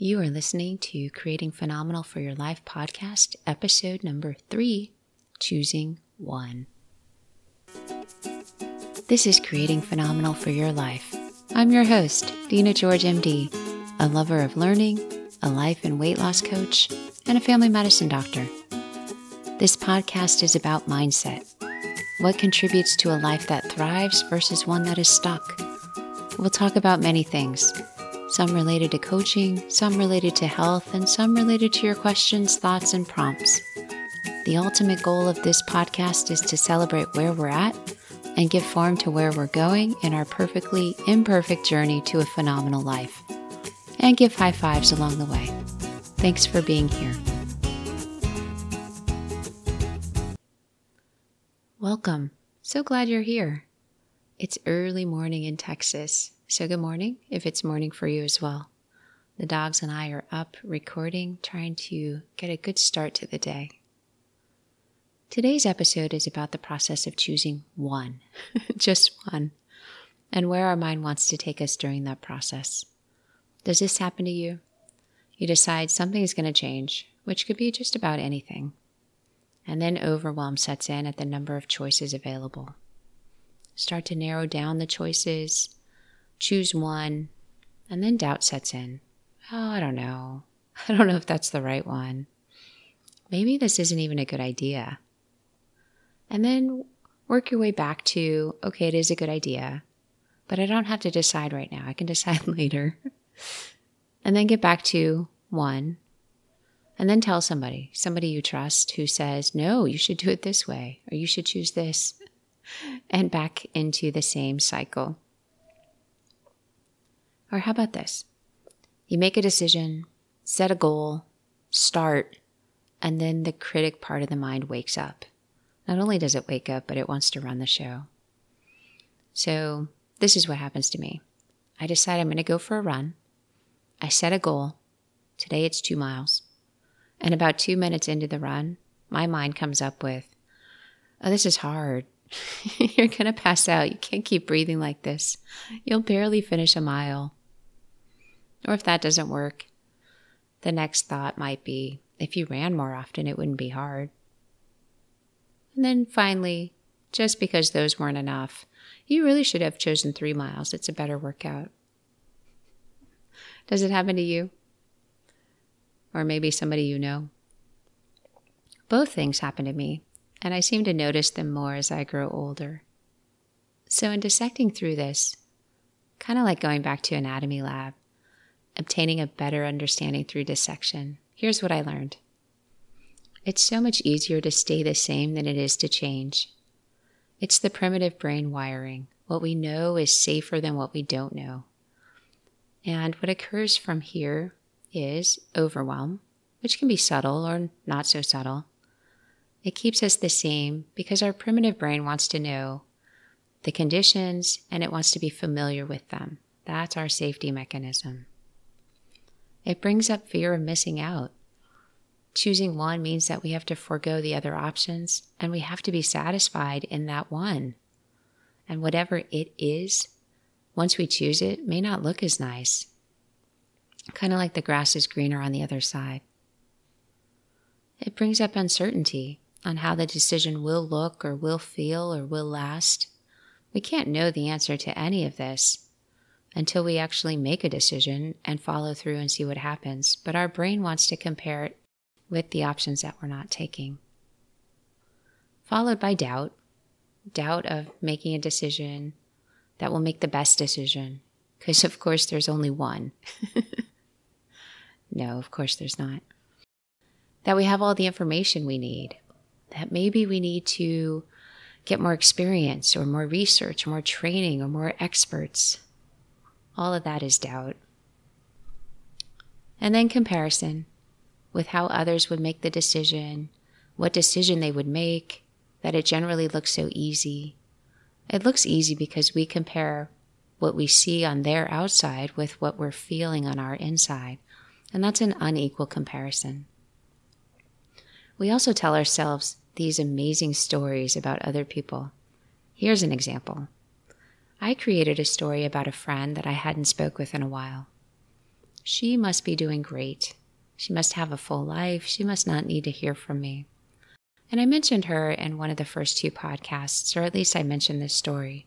You are listening to Creating Phenomenal for Your Life podcast, episode number three Choosing One. This is Creating Phenomenal for Your Life. I'm your host, Dina George, MD, a lover of learning, a life and weight loss coach, and a family medicine doctor. This podcast is about mindset what contributes to a life that thrives versus one that is stuck. We'll talk about many things some related to coaching, some related to health, and some related to your questions, thoughts, and prompts. The ultimate goal of this podcast is to celebrate where we're at and give form to where we're going in our perfectly imperfect journey to a phenomenal life, and give high fives along the way. Thanks for being here. Welcome. So glad you're here. It's early morning in Texas, so, good morning if it's morning for you as well. The dogs and I are up recording, trying to get a good start to the day. Today's episode is about the process of choosing one, just one, and where our mind wants to take us during that process. Does this happen to you? You decide something is going to change, which could be just about anything. And then overwhelm sets in at the number of choices available. Start to narrow down the choices choose one, and then doubt sets in. Oh, I don't know. I don't know if that's the right one. Maybe this isn't even a good idea. And then work your way back to okay, it is a good idea, but I don't have to decide right now. I can decide later. and then get back to one. And then tell somebody, somebody you trust who says, no, you should do it this way, or you should choose this, and back into the same cycle. Or how about this? You make a decision, set a goal, start, and then the critic part of the mind wakes up. Not only does it wake up, but it wants to run the show. So, this is what happens to me. I decide I'm going to go for a run. I set a goal. Today it's two miles. And about two minutes into the run, my mind comes up with, Oh, this is hard. You're going to pass out. You can't keep breathing like this. You'll barely finish a mile. Or if that doesn't work, the next thought might be if you ran more often, it wouldn't be hard. And then finally, just because those weren't enough, you really should have chosen three miles. It's a better workout. Does it happen to you? Or maybe somebody you know? Both things happen to me, and I seem to notice them more as I grow older. So, in dissecting through this, kind of like going back to anatomy lab, obtaining a better understanding through dissection, here's what I learned. It's so much easier to stay the same than it is to change. It's the primitive brain wiring. What we know is safer than what we don't know. And what occurs from here is overwhelm, which can be subtle or not so subtle. It keeps us the same because our primitive brain wants to know the conditions and it wants to be familiar with them. That's our safety mechanism. It brings up fear of missing out. Choosing one means that we have to forego the other options and we have to be satisfied in that one. And whatever it is, once we choose it, may not look as nice. Kind of like the grass is greener on the other side. It brings up uncertainty on how the decision will look or will feel or will last. We can't know the answer to any of this until we actually make a decision and follow through and see what happens. But our brain wants to compare it with the options that we're not taking. Followed by doubt doubt of making a decision that will make the best decision. Because, of course, there's only one. no, of course, there's not. That we have all the information we need. That maybe we need to get more experience or more research, or more training, or more experts. All of that is doubt. And then comparison with how others would make the decision, what decision they would make, that it generally looks so easy. It looks easy because we compare what we see on their outside with what we're feeling on our inside. And that's an unequal comparison. We also tell ourselves these amazing stories about other people. Here's an example. I created a story about a friend that I hadn't spoke with in a while. She must be doing great. She must have a full life. She must not need to hear from me. And I mentioned her in one of the first two podcasts, or at least I mentioned this story.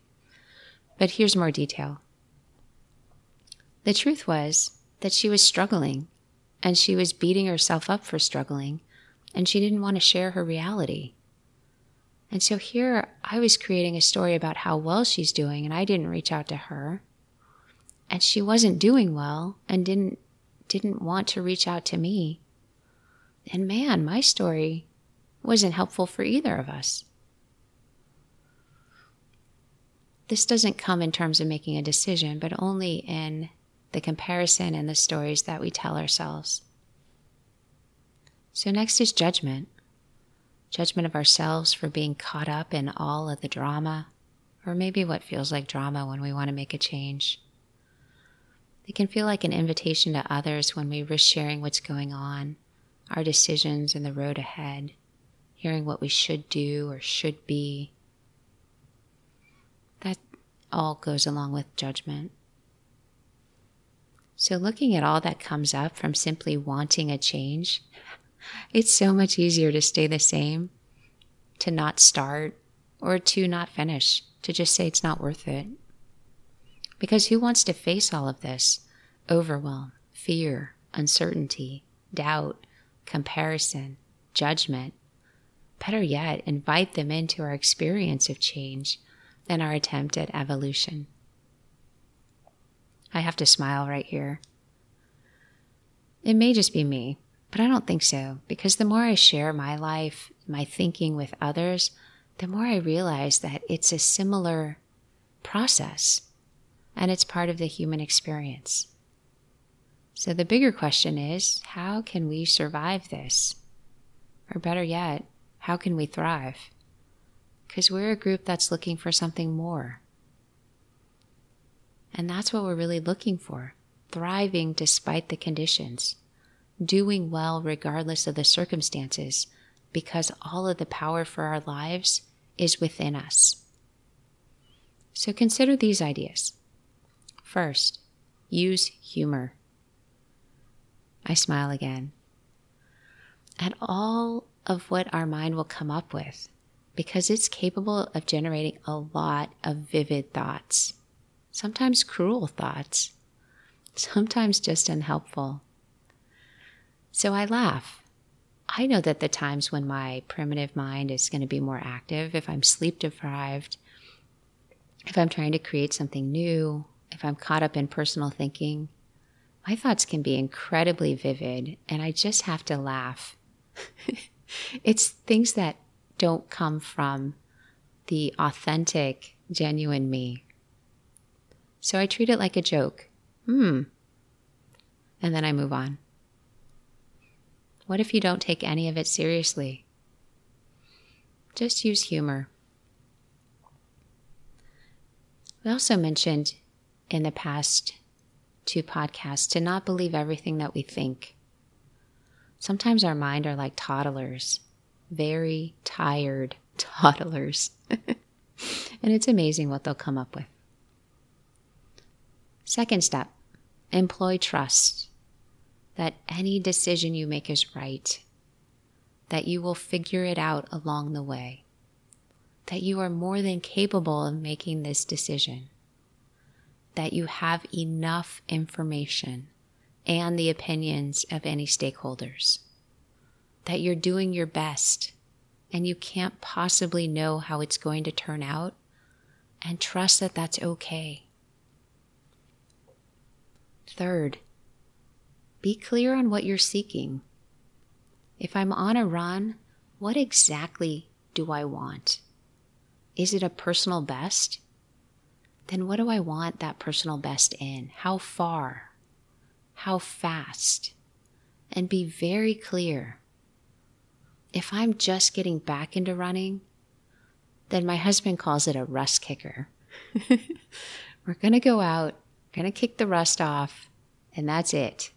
But here's more detail. The truth was that she was struggling, and she was beating herself up for struggling, and she didn't want to share her reality. And so here I was creating a story about how well she's doing, and I didn't reach out to her. And she wasn't doing well and didn't didn't want to reach out to me. And man, my story wasn't helpful for either of us. This doesn't come in terms of making a decision, but only in the comparison and the stories that we tell ourselves. So, next is judgment judgment of ourselves for being caught up in all of the drama, or maybe what feels like drama when we want to make a change. It can feel like an invitation to others when we risk sharing what's going on, our decisions, and the road ahead, hearing what we should do or should be. That all goes along with judgment. So, looking at all that comes up from simply wanting a change, it's so much easier to stay the same, to not start, or to not finish, to just say it's not worth it. Because who wants to face all of this? Overwhelm, fear, uncertainty, doubt, comparison, judgment. Better yet, invite them into our experience of change and our attempt at evolution. I have to smile right here. It may just be me, but I don't think so, because the more I share my life, my thinking with others, the more I realize that it's a similar process and it's part of the human experience. So the bigger question is how can we survive this? Or better yet, how can we thrive? Because we're a group that's looking for something more. And that's what we're really looking for thriving despite the conditions doing well regardless of the circumstances, because all of the power for our lives is within us. So consider these ideas. First, use humor. I smile again. At all of what our mind will come up with, because it's capable of generating a lot of vivid thoughts, sometimes cruel thoughts, sometimes just unhelpful. So I laugh. I know that the times when my primitive mind is going to be more active, if I'm sleep deprived, if I'm trying to create something new, if I'm caught up in personal thinking, my thoughts can be incredibly vivid and I just have to laugh. it's things that don't come from the authentic, genuine me. So I treat it like a joke. Hmm. And then I move on. What if you don't take any of it seriously? Just use humor. We also mentioned in the past two podcasts to not believe everything that we think. Sometimes our mind are like toddlers, very tired toddlers. and it's amazing what they'll come up with. Second step employ trust that any decision you make is right, that you will figure it out along the way, that you are more than capable of making this decision, that you have enough information and the opinions of any stakeholders, that you're doing your best and you can't possibly know how it's going to turn out, and trust that that's okay. Third, be clear on what you're seeking. If I'm on a run, what exactly do I want? Is it a personal best? Then what do I want that personal best in? How far? How fast? And be very clear. If I'm just getting back into running, then my husband calls it a rust kicker. We're going to go out, going to kick the rust off, and that's it.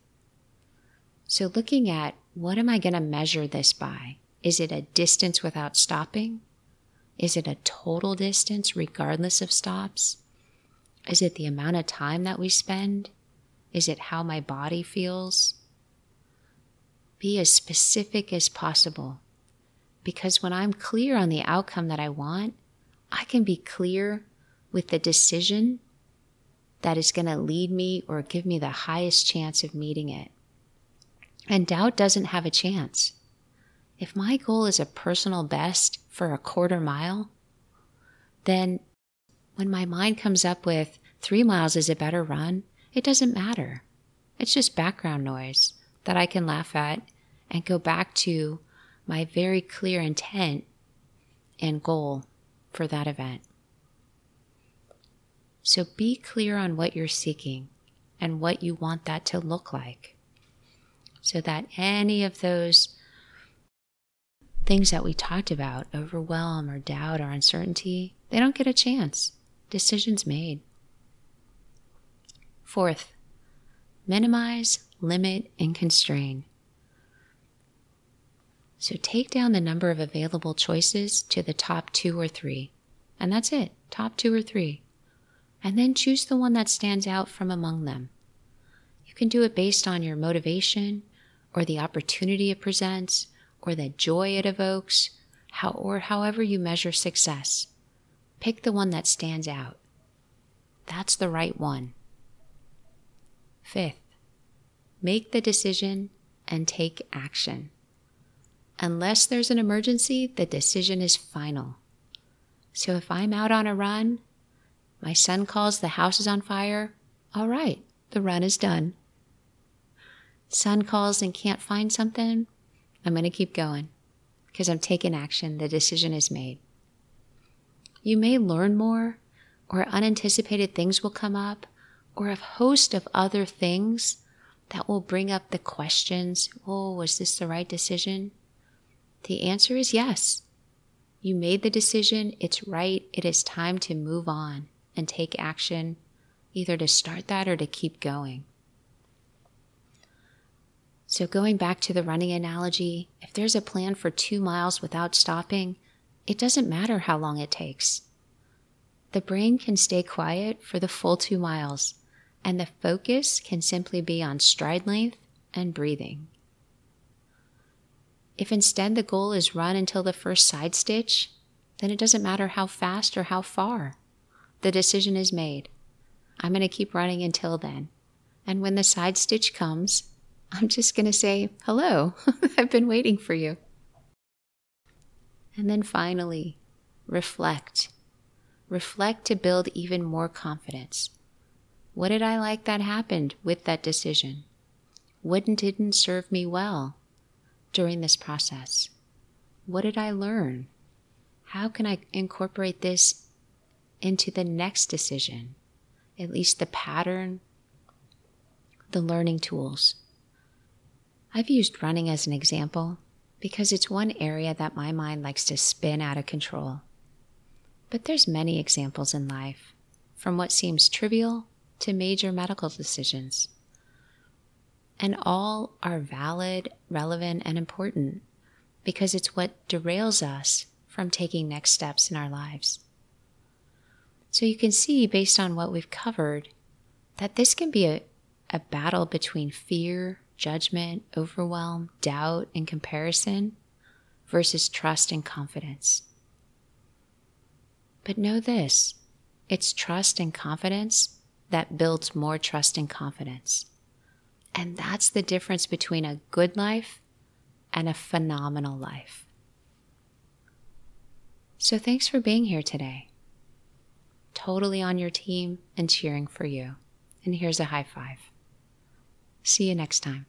So, looking at what am I going to measure this by? Is it a distance without stopping? Is it a total distance regardless of stops? Is it the amount of time that we spend? Is it how my body feels? Be as specific as possible. Because when I'm clear on the outcome that I want, I can be clear with the decision that is going to lead me or give me the highest chance of meeting it. And doubt doesn't have a chance. If my goal is a personal best for a quarter mile, then when my mind comes up with three miles is a better run, it doesn't matter. It's just background noise that I can laugh at and go back to my very clear intent and goal for that event. So be clear on what you're seeking and what you want that to look like so that any of those things that we talked about overwhelm or doubt or uncertainty they don't get a chance. Decisions made. Fourth, minimize, limit, and constrain. So take down the number of available choices to the top two or three. And that's it, top two or three. And then choose the one that stands out from among them. You can do it based on your motivation or the opportunity it presents or the joy it evokes, how, or however you measure success. Pick the one that stands out. That's the right one. Fifth, make the decision and take action. Unless there's an emergency, the decision is final. So if I'm out on a run, my son calls the house is on fire, all right, the run is done. Son calls and can't find something, I'm going to keep going because I'm taking action. The decision is made. You may learn more, or unanticipated things will come up, or a host of other things that will bring up the questions Oh, was this the right decision? The answer is yes. You made the decision, it's right, it is time to move on and take action, either to start that or to keep going. So, going back to the running analogy, if there's a plan for two miles without stopping, it doesn't matter how long it takes. The brain can stay quiet for the full two miles, and the focus can simply be on stride length and breathing. If instead the goal is run until the first side stitch, then it doesn't matter how fast or how far. The decision is made. I'm going to keep running until then. And when the side stitch comes, I'm just going to say, Hello, I've been waiting for you. And then finally, reflect. Reflect to build even more confidence. What did I like that happened with that decision? What didn't serve me well during this process? What did I learn? How can I incorporate this into the next decision? At least the pattern, the learning tools. I've used running as an example because it's one area that my mind likes to spin out of control. But there's many examples in life, from what seems trivial to major medical decisions. And all are valid, relevant, and important because it's what derails us from taking next steps in our lives. So you can see, based on what we've covered, that this can be a, a battle between fear, judgment, overwhelm, doubt, and comparison versus trust and confidence. But know this it's trust and confidence that builds more trust and confidence. And that's the difference between a good life and a phenomenal life. So thanks for being here today. Totally on your team and cheering for you. And here's a high five. See you next time.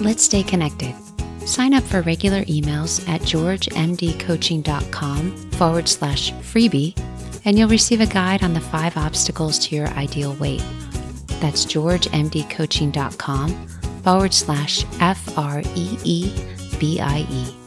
Let's stay connected. Sign up for regular emails at georgemdcoaching.com forward slash freebie, and you'll receive a guide on the five obstacles to your ideal weight. That's georgemdcoaching.com forward slash F R E E B I E.